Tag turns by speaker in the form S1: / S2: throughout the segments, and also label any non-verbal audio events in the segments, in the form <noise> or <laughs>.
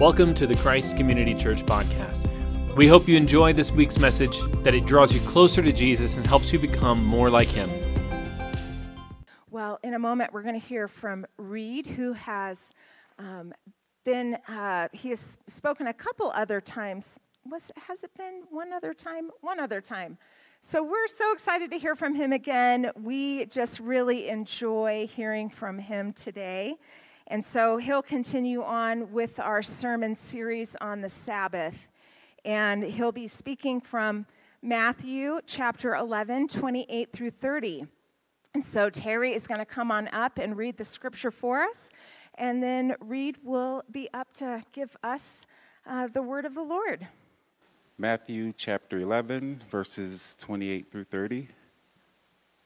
S1: Welcome to the Christ Community Church podcast. We hope you enjoy this week's message, that it draws you closer to Jesus and helps you become more like Him.
S2: Well, in a moment, we're going to hear from Reid, who has um, been, uh, he has spoken a couple other times. Was, has it been one other time? One other time. So we're so excited to hear from him again. We just really enjoy hearing from him today. And so he'll continue on with our sermon series on the Sabbath. And he'll be speaking from Matthew chapter 11, 28 through 30. And so Terry is going to come on up and read the scripture for us. And then Reid will be up to give us uh, the word of the Lord.
S3: Matthew chapter 11, verses 28 through 30.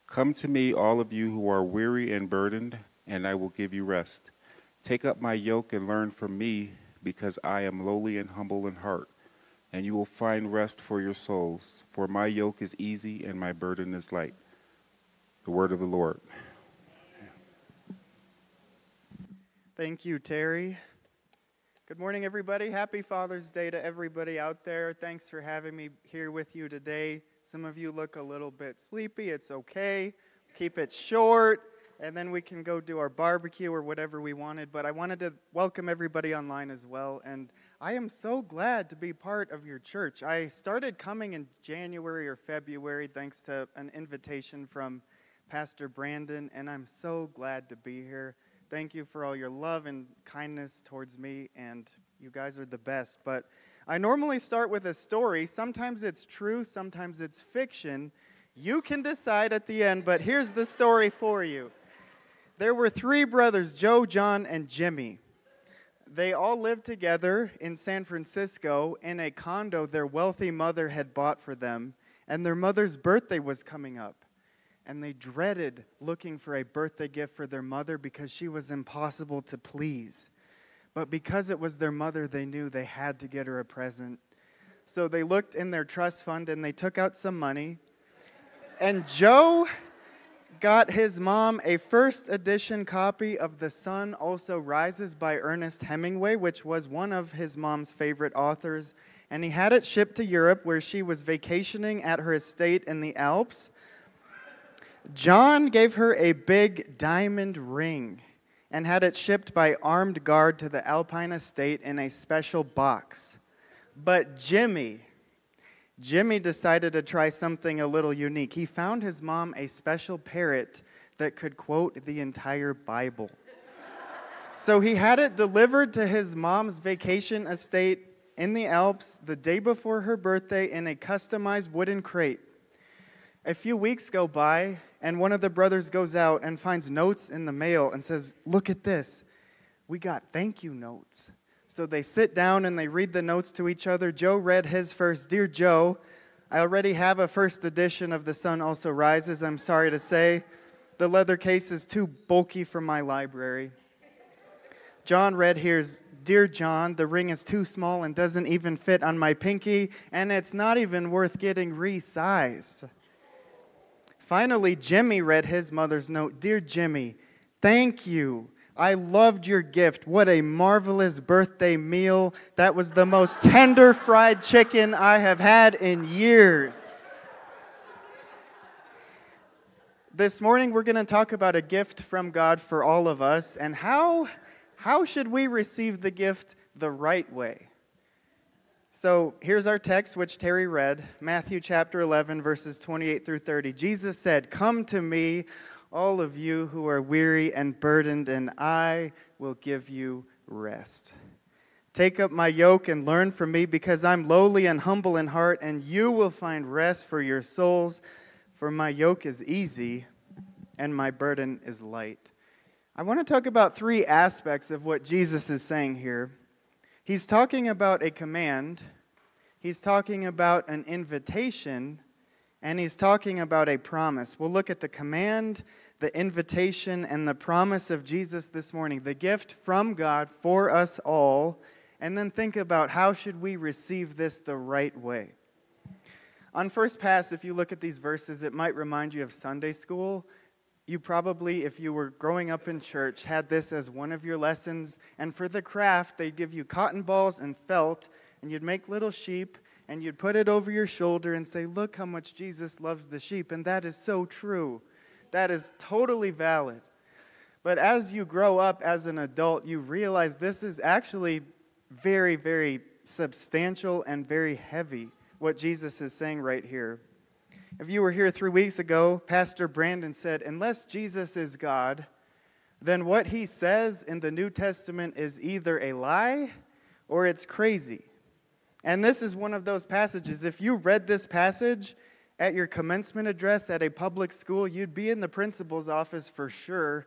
S3: Come to me, all of you who are weary and burdened, and I will give you rest. Take up my yoke and learn from me, because I am lowly and humble in heart, and you will find rest for your souls. For my yoke is easy and my burden is light. The word of the Lord.
S4: Thank you, Terry. Good morning, everybody. Happy Father's Day to everybody out there. Thanks for having me here with you today. Some of you look a little bit sleepy. It's okay. Keep it short and then we can go do our barbecue or whatever we wanted. But I wanted to welcome everybody online as well. And I am so glad to be part of your church. I started coming in January or February thanks to an invitation from Pastor Brandon, and I'm so glad to be here. Thank you for all your love and kindness towards me, and you guys are the best. But I normally start with a story. Sometimes it's true, sometimes it's fiction. You can decide at the end, but here's the story for you. There were three brothers, Joe, John, and Jimmy. They all lived together in San Francisco in a condo their wealthy mother had bought for them, and their mother's birthday was coming up. And they dreaded looking for a birthday gift for their mother because she was impossible to please. But because it was their mother, they knew they had to get her a present. So they looked in their trust fund and they took out some money. And Joe got his mom a first edition copy of The Sun Also Rises by Ernest Hemingway, which was one of his mom's favorite authors. And he had it shipped to Europe where she was vacationing at her estate in the Alps. John gave her a big diamond ring and had it shipped by armed guard to the Alpine estate in a special box. But Jimmy, Jimmy decided to try something a little unique. He found his mom a special parrot that could quote the entire Bible. so he had it delivered to his mom's vacation estate in the Alps the day before her birthday in a customized wooden crate. A few weeks go by, and one of the brothers goes out and finds notes in the mail and says, Look at this. We got thank you notes. So they sit down and they read the notes to each other. Joe read his first Dear Joe, I already have a first edition of The Sun Also Rises. I'm sorry to say. The leather case is too bulky for my library. John read here's Dear John, the ring is too small and doesn't even fit on my pinky, and it's not even worth getting resized. Finally, Jimmy read his mother's note Dear Jimmy, thank you. I loved your gift. What a marvelous birthday meal. That was the most tender fried chicken I have had in years. This morning, we're going to talk about a gift from God for all of us and how, how should we receive the gift the right way? So here's our text, which Terry read Matthew chapter 11, verses 28 through 30. Jesus said, Come to me all of you who are weary and burdened, and I will give you rest. Take up my yoke and learn from me, because I'm lowly and humble in heart, and you will find rest for your souls. For my yoke is easy and my burden is light. I want to talk about three aspects of what Jesus is saying here. He's talking about a command, he's talking about an invitation, and he's talking about a promise. We'll look at the command, the invitation, and the promise of Jesus this morning, the gift from God for us all, and then think about how should we receive this the right way. On first pass, if you look at these verses, it might remind you of Sunday school. you probably, if you were growing up in church, had this as one of your lessons. And for the craft, they'd give you cotton balls and felt, and you'd make little sheep, and you'd put it over your shoulder and say, Look how much Jesus loves the sheep. And that is so true. That is totally valid. But as you grow up as an adult, you realize this is actually very, very substantial and very heavy, what Jesus is saying right here. If you were here three weeks ago, Pastor Brandon said, Unless Jesus is God, then what he says in the New Testament is either a lie or it's crazy. And this is one of those passages. If you read this passage at your commencement address at a public school, you'd be in the principal's office for sure.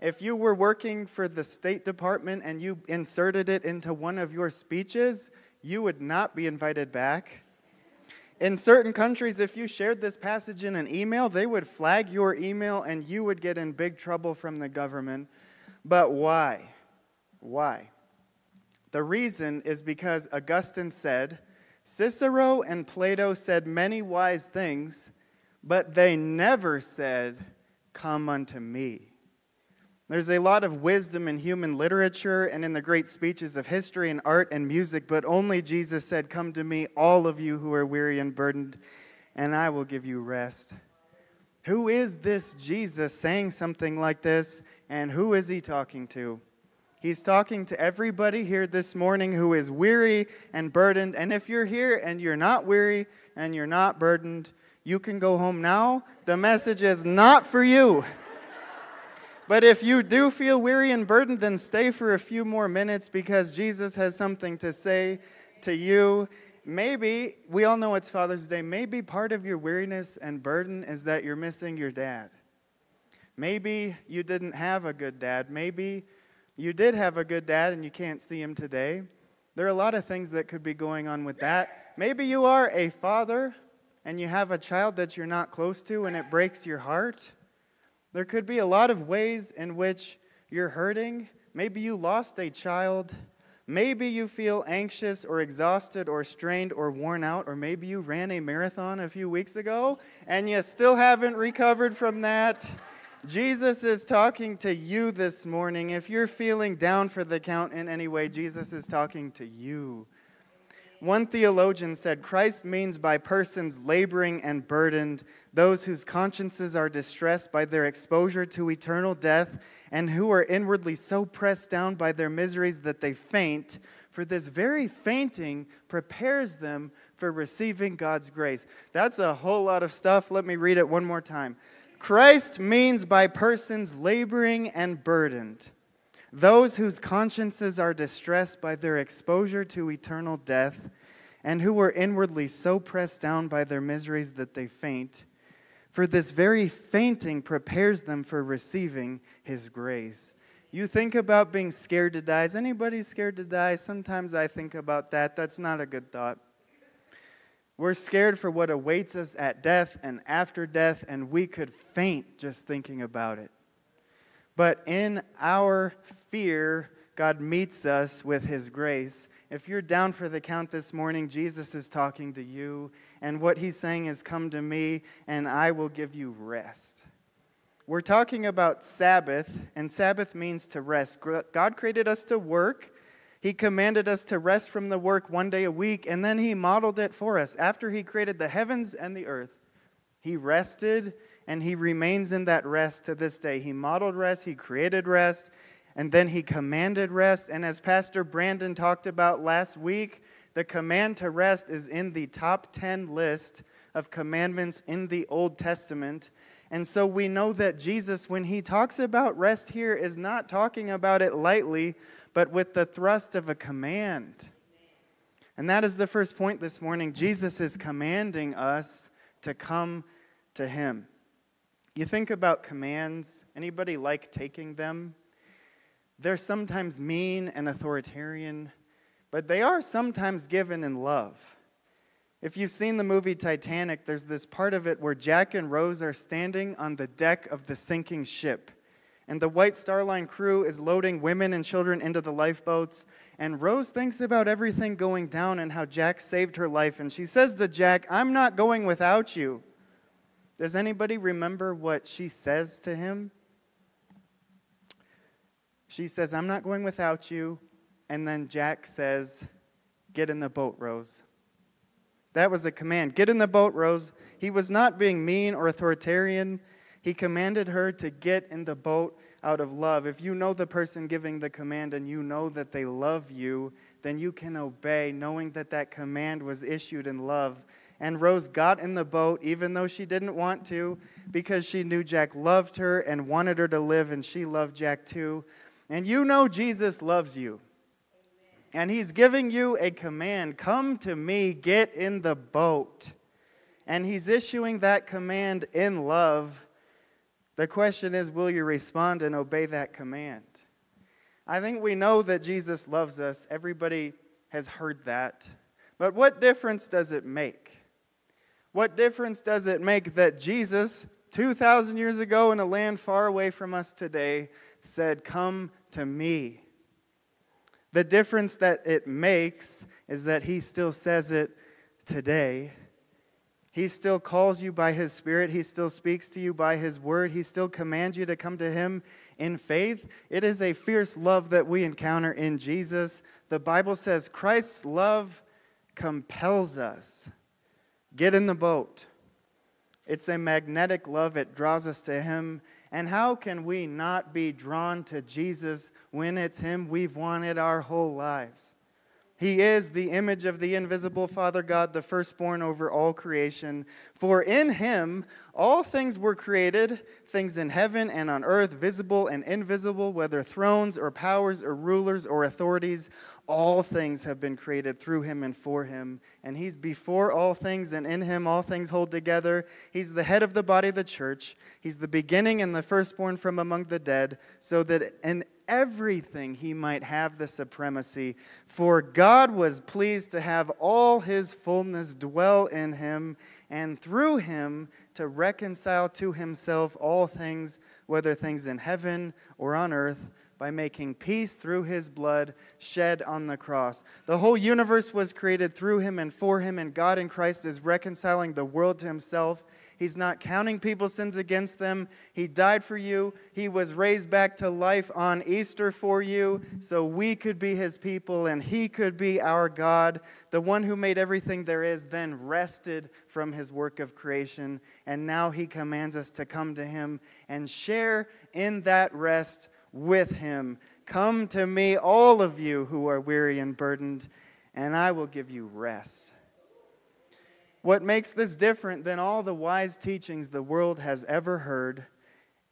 S4: If you were working for the State Department and you inserted it into one of your speeches, you would not be invited back. In certain countries, if you shared this passage in an email, they would flag your email and you would get in big trouble from the government. But why? Why? The reason is because Augustine said, Cicero and Plato said many wise things, but they never said, Come unto me. There's a lot of wisdom in human literature and in the great speeches of history and art and music, but only Jesus said, Come to me, all of you who are weary and burdened, and I will give you rest. Who is this Jesus saying something like this, and who is he talking to? He's talking to everybody here this morning who is weary and burdened. And if you're here and you're not weary and you're not burdened, you can go home now. The message is not for you. <laughs> But if you do feel weary and burdened, then stay for a few more minutes because Jesus has something to say to you. Maybe, we all know it's Father's Day, maybe part of your weariness and burden is that you're missing your dad. Maybe you didn't have a good dad. Maybe you did have a good dad and you can't see him today. There are a lot of things that could be going on with that. Maybe you are a father and you have a child that you're not close to and it breaks your heart. There could be a lot of ways in which you're hurting. Maybe you lost a child. Maybe you feel anxious or exhausted or strained or worn out, or maybe you ran a marathon a few weeks ago and you still haven't recovered from that. Jesus is talking to you this morning. If you're feeling down for the count in any way, Jesus is talking to you. One theologian said Christ means by persons laboring and burdened, those whose consciences are distressed by their exposure to eternal death, and who are inwardly so pressed down by their miseries that they faint. For this very fainting prepares them for receiving God's grace. That's a whole lot of stuff. Let me read it one more time. Christ means by persons laboring and burdened those whose consciences are distressed by their exposure to eternal death, and who are inwardly so pressed down by their miseries that they faint. For this very fainting prepares them for receiving his grace. You think about being scared to die. Is anybody scared to die? Sometimes I think about that. That's not a good thought. We're scared for what awaits us at death and after death, and we could faint just thinking about it. But in our fear, God meets us with his grace. If you're down for the count this morning, Jesus is talking to you, and what he's saying is, Come to me, and I will give you rest. We're talking about Sabbath, and Sabbath means to rest. God created us to work. He commanded us to rest from the work one day a week, and then He modeled it for us. After He created the heavens and the earth, He rested and he remains in that rest to this day. He modeled rest, he created rest, and then he commanded rest. And as Pastor Brandon talked about last week, the command to rest is in the top 10 list of commandments in the Old Testament. And so we know that Jesus, when he talks about rest here, is not talking about it lightly, but with the thrust of a command. And that is the first point this morning. Jesus is commanding us to come to him. You think about commands, anybody like taking them? They're sometimes mean and authoritarian, but they are sometimes given in love. If you've seen the movie Titanic, there's this part of it where Jack and Rose are standing on the deck of the sinking ship. And the White Star Line crew is loading women and children into the lifeboats. And Rose thinks about everything going down and how Jack saved her life. And she says to Jack, I'm not going without you. Does anybody remember what she says to him? She says, I'm not going without you. And then Jack says, Get in the boat, Rose. That was a command. Get in the boat, Rose. He was not being mean or authoritarian. He commanded her to get in the boat out of love. If you know the person giving the command and you know that they love you, then you can obey, knowing that that command was issued in love. And Rose got in the boat, even though she didn't want to, because she knew Jack loved her and wanted her to live, and she loved Jack too. And you know Jesus loves you. And he's giving you a command come to me, get in the boat. And he's issuing that command in love. The question is will you respond and obey that command? I think we know that Jesus loves us. Everybody has heard that. But what difference does it make? What difference does it make that Jesus, 2,000 years ago in a land far away from us today, said, Come to me? The difference that it makes is that he still says it today. He still calls you by his spirit. He still speaks to you by his word. He still commands you to come to him in faith. It is a fierce love that we encounter in Jesus. The Bible says Christ's love compels us. Get in the boat. It's a magnetic love, it draws us to him and how can we not be drawn to Jesus when it's Him we've wanted our whole lives? He is the image of the invisible Father God, the firstborn over all creation. For in him all things were created, things in heaven and on earth, visible and invisible, whether thrones or powers or rulers or authorities. All things have been created through him and for him. And he's before all things, and in him all things hold together. He's the head of the body the church. He's the beginning and the firstborn from among the dead, so that in everything he might have the supremacy. For God was pleased to have all his fullness dwell in him, and through him to reconcile to himself all things, whether things in heaven or on earth by making peace through his blood shed on the cross. The whole universe was created through him and for him, and God in Christ is reconciling the world to himself. He's not counting people's sins against them. He died for you. He was raised back to life on Easter for you so we could be his people and he could be our God. The one who made everything there is then rested from his work of creation, and now he commands us to come to him and share in that rest with him. Come to me, all of you who are weary and burdened, and I will give you rest. What makes this different than all the wise teachings the world has ever heard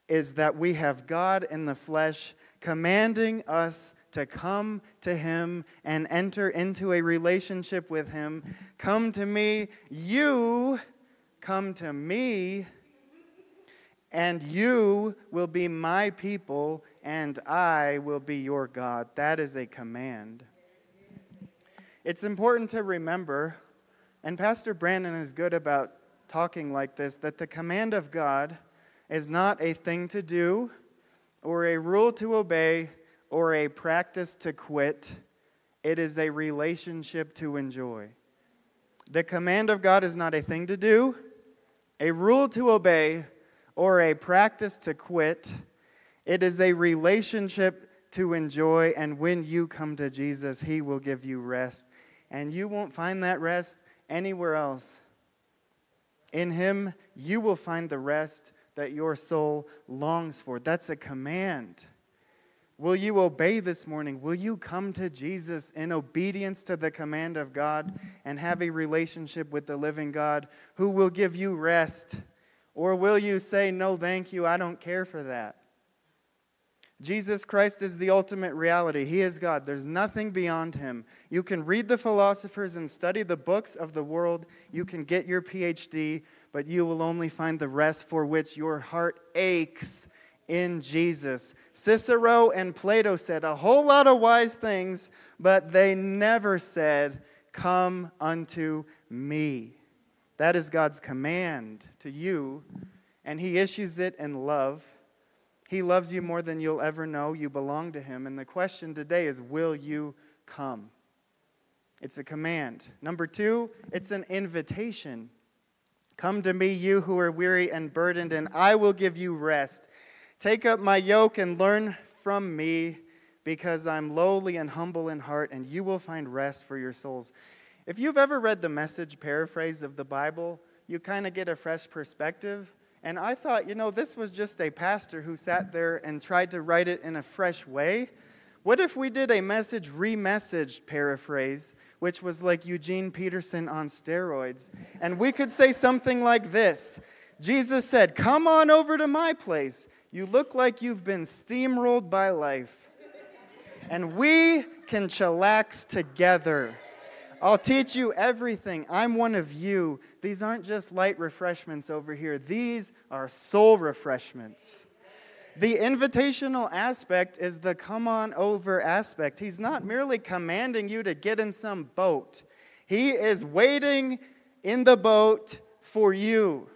S4: is that we have God in the flesh commanding us to come to Him and enter into a relationship with Him. Come to me, you come to me, and you will be my people, and I will be your God. That is a command. It's important to remember, and Pastor Brandon is good about talking like this, that the command of God is not a thing to do, or a rule to obey, or a practice to quit. It is a relationship to enjoy. The command of God is not a thing to do, a rule to obey, or a practice to quit. It is a relationship to enjoy, and when you come to Jesus, He will give you rest. And you won't find that rest anywhere else. In Him, you will find the rest that your soul longs for. That's a command. Will you obey this morning? Will you come to Jesus in obedience to the command of God and have a relationship with the living God who will give you rest? Or will you say, No, thank you, I don't care for that? Jesus Christ is the ultimate reality. He is God. There's nothing beyond him. You can read the philosophers and study the books of the world. You can get your PhD, but you will only find the rest for which your heart aches in Jesus. Cicero and Plato said a whole lot of wise things, but they never said, Come unto me. That is God's command to you, and He issues it in love. He loves you more than you'll ever know. You belong to Him. And the question today is will you come? It's a command. Number two, it's an invitation. Come to me, you who are weary and burdened, and I will give you rest. Take up my yoke and learn from me, because I'm lowly and humble in heart, and you will find rest for your souls. If you've ever read the message paraphrase of the Bible, you kind of get a fresh perspective. And I thought, you know, this was just a pastor who sat there and tried to write it in a fresh way. What if we did a message re-message paraphrase, which was like Eugene Peterson on steroids? And we could say something like this Jesus said, Come on over to my place. You look like you've been steamrolled by life. And we can chillax together. I'll teach you everything. I'm one of you. These aren't just light refreshments over here, these are soul refreshments. The invitational aspect is the come on over aspect. He's not merely commanding you to get in some boat, He is waiting in the boat for you.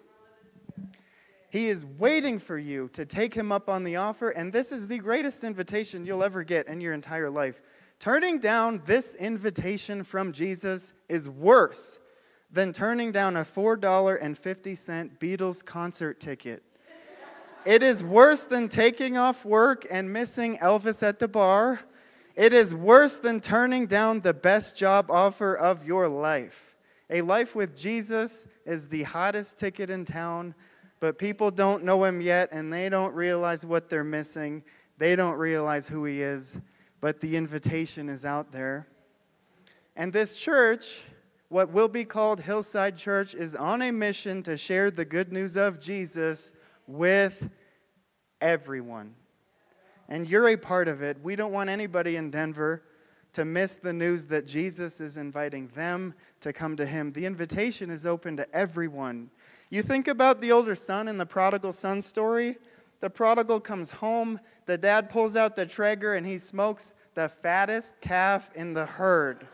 S4: He is waiting for you to take him up on the offer, and this is the greatest invitation you'll ever get in your entire life. Turning down this invitation from Jesus is worse than turning down a $4.50 Beatles concert ticket. It is worse than taking off work and missing Elvis at the bar. It is worse than turning down the best job offer of your life. A life with Jesus is the hottest ticket in town, but people don't know him yet and they don't realize what they're missing. They don't realize who he is, but the invitation is out there. And this church, what will be called Hillside Church, is on a mission to share the good news of Jesus with everyone. And you're a part of it. We don't want anybody in Denver to miss the news that Jesus is inviting them to come to him. The invitation is open to everyone. You think about the older son in the prodigal son story. The prodigal comes home, the dad pulls out the Traeger, and he smokes the fattest calf in the herd.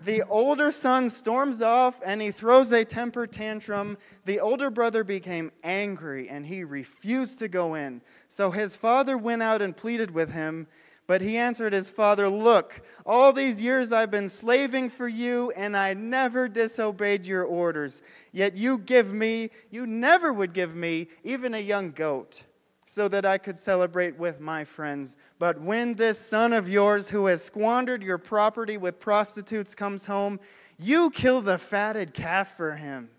S4: The older son storms off and he throws a temper tantrum. The older brother became angry and he refused to go in. So his father went out and pleaded with him. But he answered his father, Look, all these years I've been slaving for you, and I never disobeyed your orders. Yet you give me, you never would give me, even a young goat so that I could celebrate with my friends. But when this son of yours who has squandered your property with prostitutes comes home, you kill the fatted calf for him.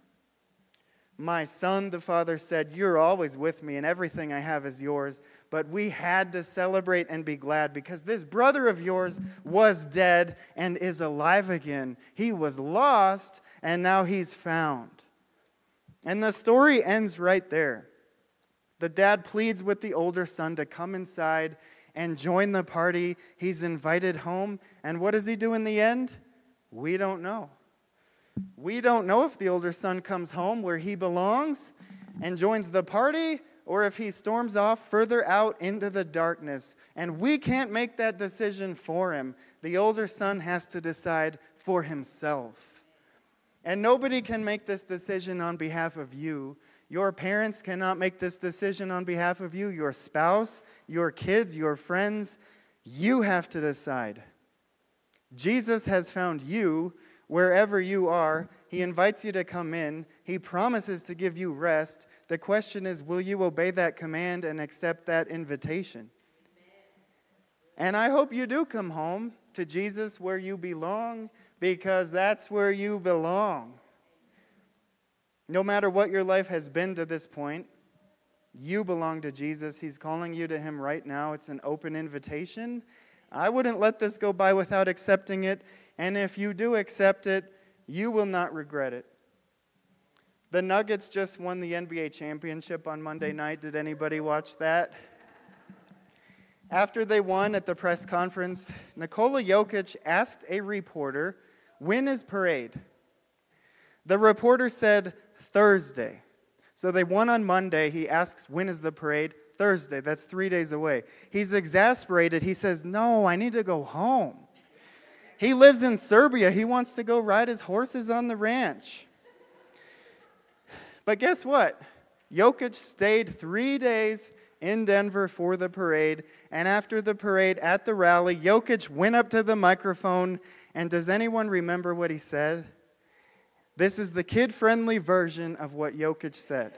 S4: My son, the father said, You're always with me, and everything I have is yours. But we had to celebrate and be glad because this brother of yours was dead and is alive again. He was lost, and now he's found. And the story ends right there. The dad pleads with the older son to come inside and join the party. He's invited home. And what does he do in the end? We don't know. We don't know if the older son comes home where he belongs and joins the party or if he storms off further out into the darkness. And we can't make that decision for him. The older son has to decide for himself. And nobody can make this decision on behalf of you your parents cannot make this decision on behalf of you, your spouse, your kids, your friends. You have to decide. Jesus has found you wherever you are. He invites you to come in. He promises to give you rest. The question is will you obey that command and accept that invitation? And I hope you do come home to Jesus where you belong because that's where you belong. No matter what your life has been to this point, you belong to Jesus. He's calling you to Him right now. It's an open invitation. I wouldn't let this go by without accepting it. And if you do accept it, you will not regret it. The Nuggets just won the NBA championship on Monday night. Did anybody watch that? After they won at the press conference, Nikola Jokic asked a reporter, When is parade? The reporter said, Thursday. So they won on Monday. He asks, When is the parade? Thursday. That's three days away. He's exasperated. He says, No, I need to go home. He lives in Serbia. He wants to go ride his horses on the ranch. But guess what? Jokic stayed three days in Denver for the parade. And after the parade at the rally, Jokic went up to the microphone. And does anyone remember what he said? This is the kid friendly version of what Jokic said.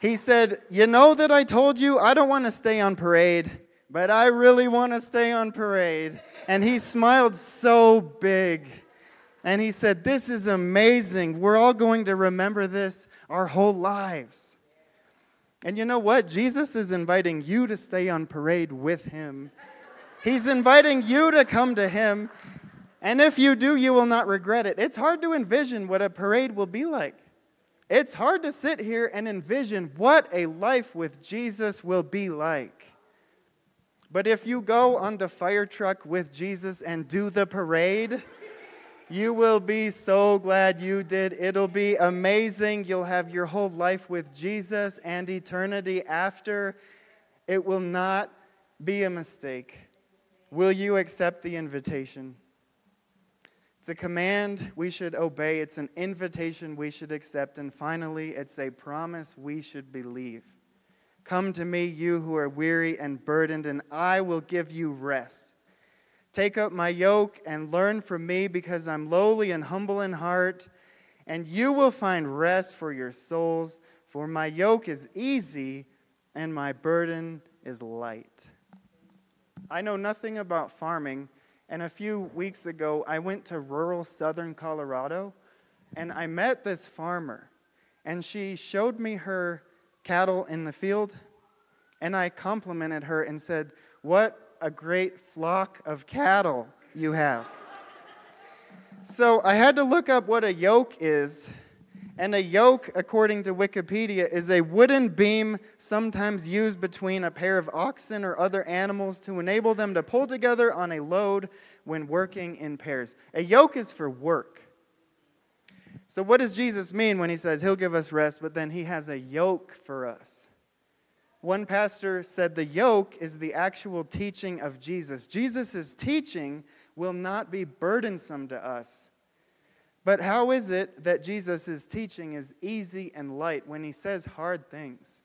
S4: He said, You know that I told you I don't want to stay on parade, but I really want to stay on parade. And he smiled so big. And he said, This is amazing. We're all going to remember this our whole lives. And you know what? Jesus is inviting you to stay on parade with him. He's inviting you to come to him. And if you do, you will not regret it. It's hard to envision what a parade will be like. It's hard to sit here and envision what a life with Jesus will be like. But if you go on the fire truck with Jesus and do the parade, you will be so glad you did. It'll be amazing. You'll have your whole life with Jesus and eternity after. It will not be a mistake. Will you accept the invitation? It's a command we should obey, it's an invitation we should accept, and finally, it's a promise we should believe. Come to me, you who are weary and burdened, and I will give you rest. Take up my yoke and learn from me, because I'm lowly and humble in heart, and you will find rest for your souls. For my yoke is easy and my burden is light. I know nothing about farming and a few weeks ago, I went to rural southern Colorado and I met this farmer. And she showed me her cattle in the field. And I complimented her and said, What a great flock of cattle you have. so I had to look up what a yoke is and a yoke, according to Wikipedia, is a wooden beam sometimes used between a pair of oxen or other animals to enable them to pull together on a load when working in pairs. A yoke is for work. So, what does Jesus mean when he says he'll give us rest, but then he has a yoke for us? One pastor said the yoke is the actual teaching of Jesus. Jesus' teaching will not be burdensome to us but how is it that Jesus' teaching is easy and light when he says hard things?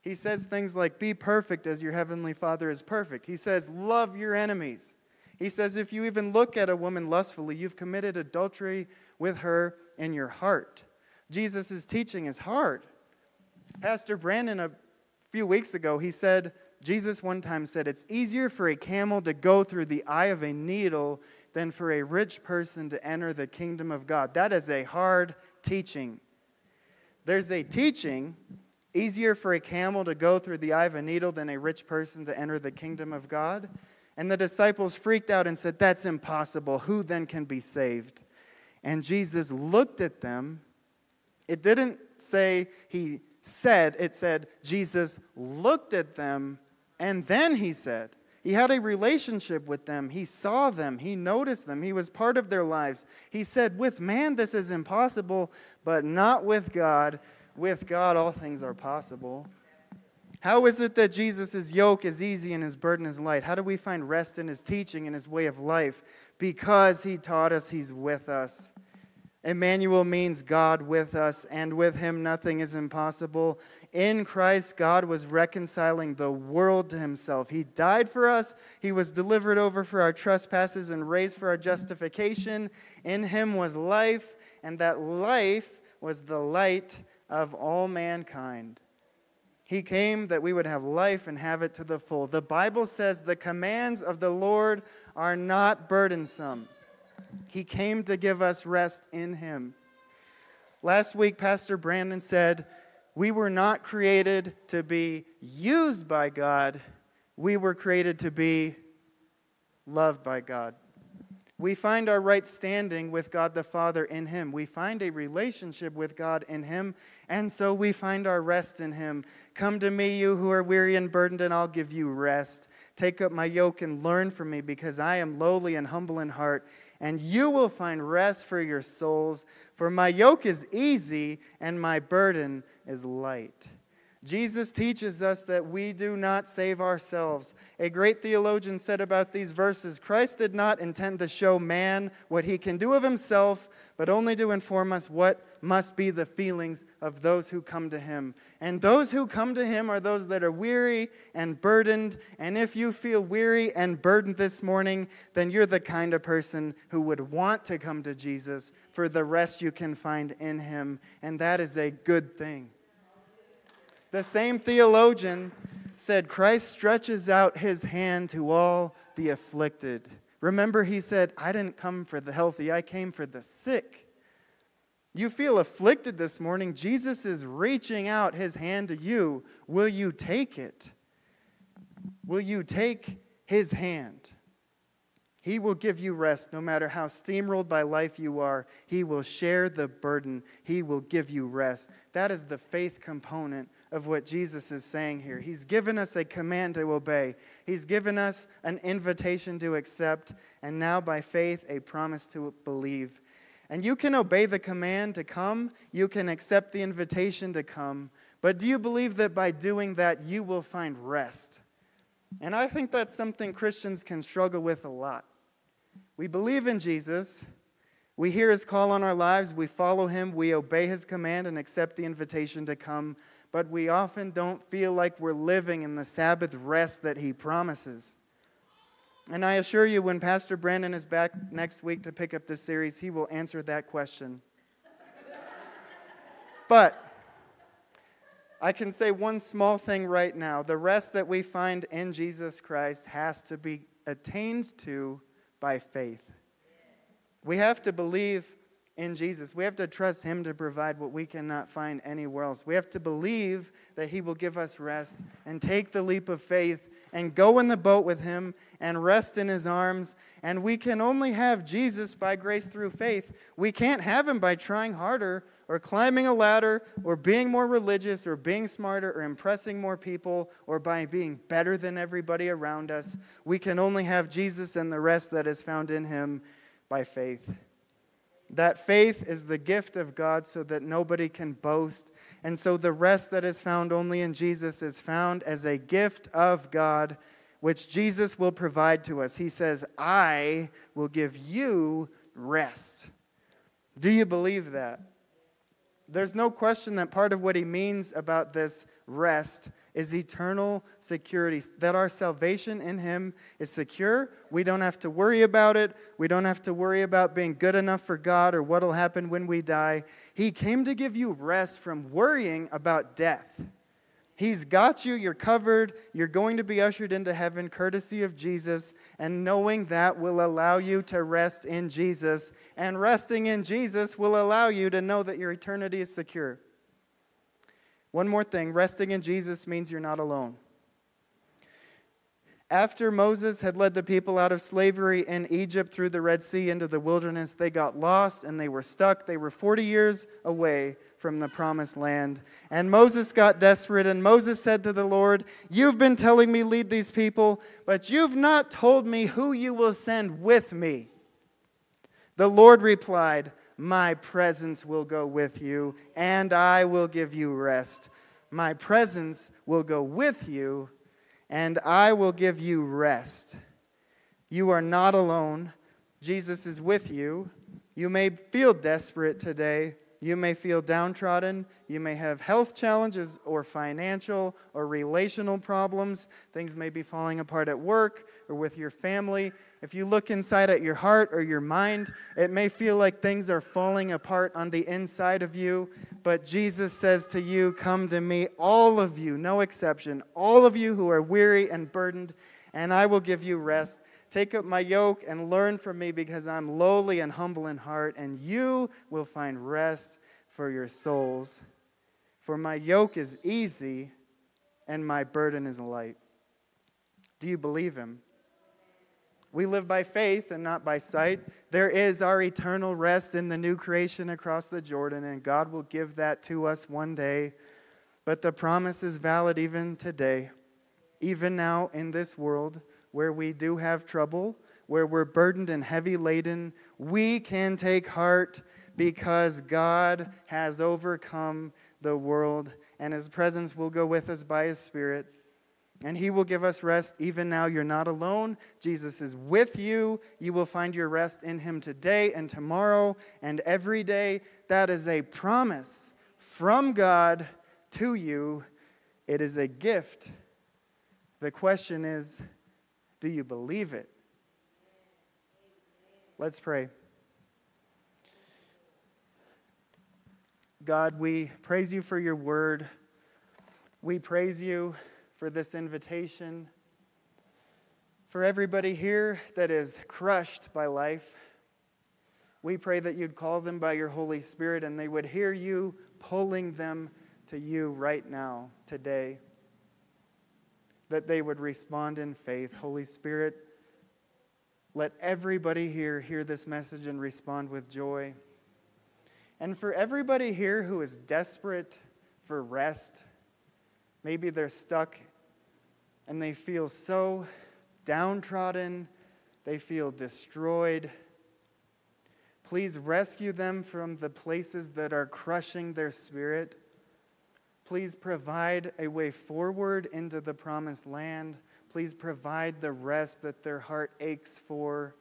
S4: He says things like, Be perfect as your heavenly Father is perfect. He says, Love your enemies. He says, If you even look at a woman lustfully, you've committed adultery with her in your heart. Jesus' teaching is hard. Pastor Brandon, a few weeks ago, he said, Jesus one time said, It's easier for a camel to go through the eye of a needle than for a rich person to enter the kingdom of God. That is a hard teaching. There's a teaching easier for a camel to go through the eye of a needle than a rich person to enter the kingdom of God. And the disciples freaked out and said, That's impossible. Who then can be saved? And Jesus looked at them. It didn't say he said, it said Jesus looked at them and then he said, he had a relationship with them. He saw them. He noticed them. He was part of their lives. He said, With man, this is impossible, but not with God. With God, all things are possible. How is it that Jesus' yoke is easy and his burden is light? How do we find rest in his teaching and his way of life? Because he taught us he's with us. Emmanuel means God with us, and with him nothing is impossible. In Christ, God was reconciling the world to himself. He died for us, he was delivered over for our trespasses and raised for our justification. In him was life, and that life was the light of all mankind. He came that we would have life and have it to the full. The Bible says the commands of the Lord are not burdensome. He came to give us rest in Him. Last week, Pastor Brandon said, we were not created to be used by God, we were created to be loved by God. We find our right standing with God the Father in Him. We find a relationship with God in Him, and so we find our rest in Him. Come to me, you who are weary and burdened, and I'll give you rest. Take up my yoke and learn from me, because I am lowly and humble in heart, and you will find rest for your souls. For my yoke is easy and my burden is light. Jesus teaches us that we do not save ourselves. A great theologian said about these verses Christ did not intend to show man what he can do of himself, but only to inform us what must be the feelings of those who come to him. And those who come to him are those that are weary and burdened. And if you feel weary and burdened this morning, then you're the kind of person who would want to come to Jesus for the rest you can find in him. And that is a good thing. The same theologian said, Christ stretches out his hand to all the afflicted. Remember, he said, I didn't come for the healthy, I came for the sick. You feel afflicted this morning. Jesus is reaching out his hand to you. Will you take it? Will you take his hand? He will give you rest no matter how steamrolled by life you are. He will share the burden. He will give you rest. That is the faith component of what Jesus is saying here. He's given us a command to obey, He's given us an invitation to accept, and now by faith, a promise to believe. And you can obey the command to come, you can accept the invitation to come, but do you believe that by doing that, you will find rest? And I think that's something Christians can struggle with a lot. We believe in Jesus. We hear his call on our lives. We follow him. We obey his command and accept the invitation to come but we often don't feel like we're living in the Sabbath rest that he promises. And I assure you, when Pastor Brandon is back next week to pick up this series, he will answer that question. but I can say one small thing right now the rest that we find in Jesus Christ has to be attained to by faith. We have to believe in Jesus. We have to trust Him to provide what we cannot find anywhere else. We have to believe that He will give us rest and take the leap of faith and go in the boat with Him and rest in His arms. And we can only have Jesus by grace through faith. We can't have Him by trying harder or climbing a ladder or being more religious or being smarter or impressing more people or by being better than everybody around us. We can only have Jesus and the rest that is found in Him by faith. That faith is the gift of God so that nobody can boast. And so the rest that is found only in Jesus is found as a gift of God, which Jesus will provide to us. He says, I will give you rest. Do you believe that? There's no question that part of what he means about this rest is eternal security, that our salvation in Him is secure. We don't have to worry about it. We don't have to worry about being good enough for God or what will happen when we die. He came to give you rest from worrying about death. He's got you, you're covered, you're going to be ushered into heaven courtesy of Jesus, and knowing that will allow you to rest in Jesus. And resting in Jesus will allow you to know that your eternity is secure. One more thing resting in Jesus means you're not alone. After Moses had led the people out of slavery in Egypt through the Red Sea into the wilderness, they got lost and they were stuck. They were 40 years away from the promised land. And Moses got desperate, and Moses said to the Lord, You've been telling me lead these people, but you've not told me who you will send with me. The Lord replied, my presence will go with you, and I will give you rest. My presence will go with you, and I will give you rest. You are not alone. Jesus is with you. You may feel desperate today. You may feel downtrodden. You may have health challenges or financial or relational problems. Things may be falling apart at work or with your family. If you look inside at your heart or your mind, it may feel like things are falling apart on the inside of you. But Jesus says to you, Come to me, all of you, no exception, all of you who are weary and burdened, and I will give you rest. Take up my yoke and learn from me because I'm lowly and humble in heart, and you will find rest for your souls. For my yoke is easy and my burden is light. Do you believe him? We live by faith and not by sight. There is our eternal rest in the new creation across the Jordan, and God will give that to us one day. But the promise is valid even today, even now in this world where we do have trouble, where we're burdened and heavy laden. We can take heart because God has overcome the world and His presence will go with us by His Spirit. And He will give us rest even now. You're not alone. Jesus is with you. You will find your rest in Him today and tomorrow and every day. That is a promise from God to you. It is a gift. The question is do you believe it? Let's pray. God, we praise you for your word. We praise you for this invitation. For everybody here that is crushed by life, we pray that you'd call them by your Holy Spirit and they would hear you pulling them to you right now, today. That they would respond in faith. Holy Spirit, let everybody here hear this message and respond with joy. And for everybody here who is desperate for rest, maybe they're stuck and they feel so downtrodden, they feel destroyed. Please rescue them from the places that are crushing their spirit. Please provide a way forward into the promised land. Please provide the rest that their heart aches for.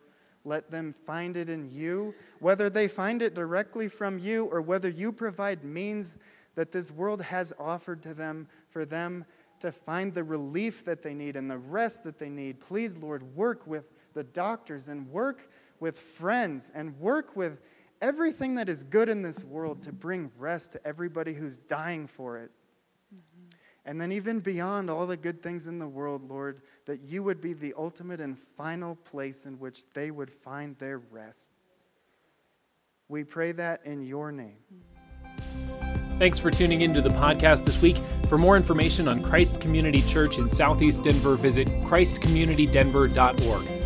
S4: Let them find it in you, whether they find it directly from you or whether you provide means that this world has offered to them for them to find the relief that they need and the rest that they need. Please, Lord, work with the doctors and work with friends and work with everything that is good in this world to bring rest to everybody who's dying for it. Mm-hmm. And then, even beyond all the good things in the world, Lord, that you would be the ultimate and final place in which they would find their rest. We pray that in your name. Mm-hmm.
S1: Thanks for tuning into the podcast this week. For more information on Christ Community Church in Southeast Denver, visit ChristCommunityDenver.org.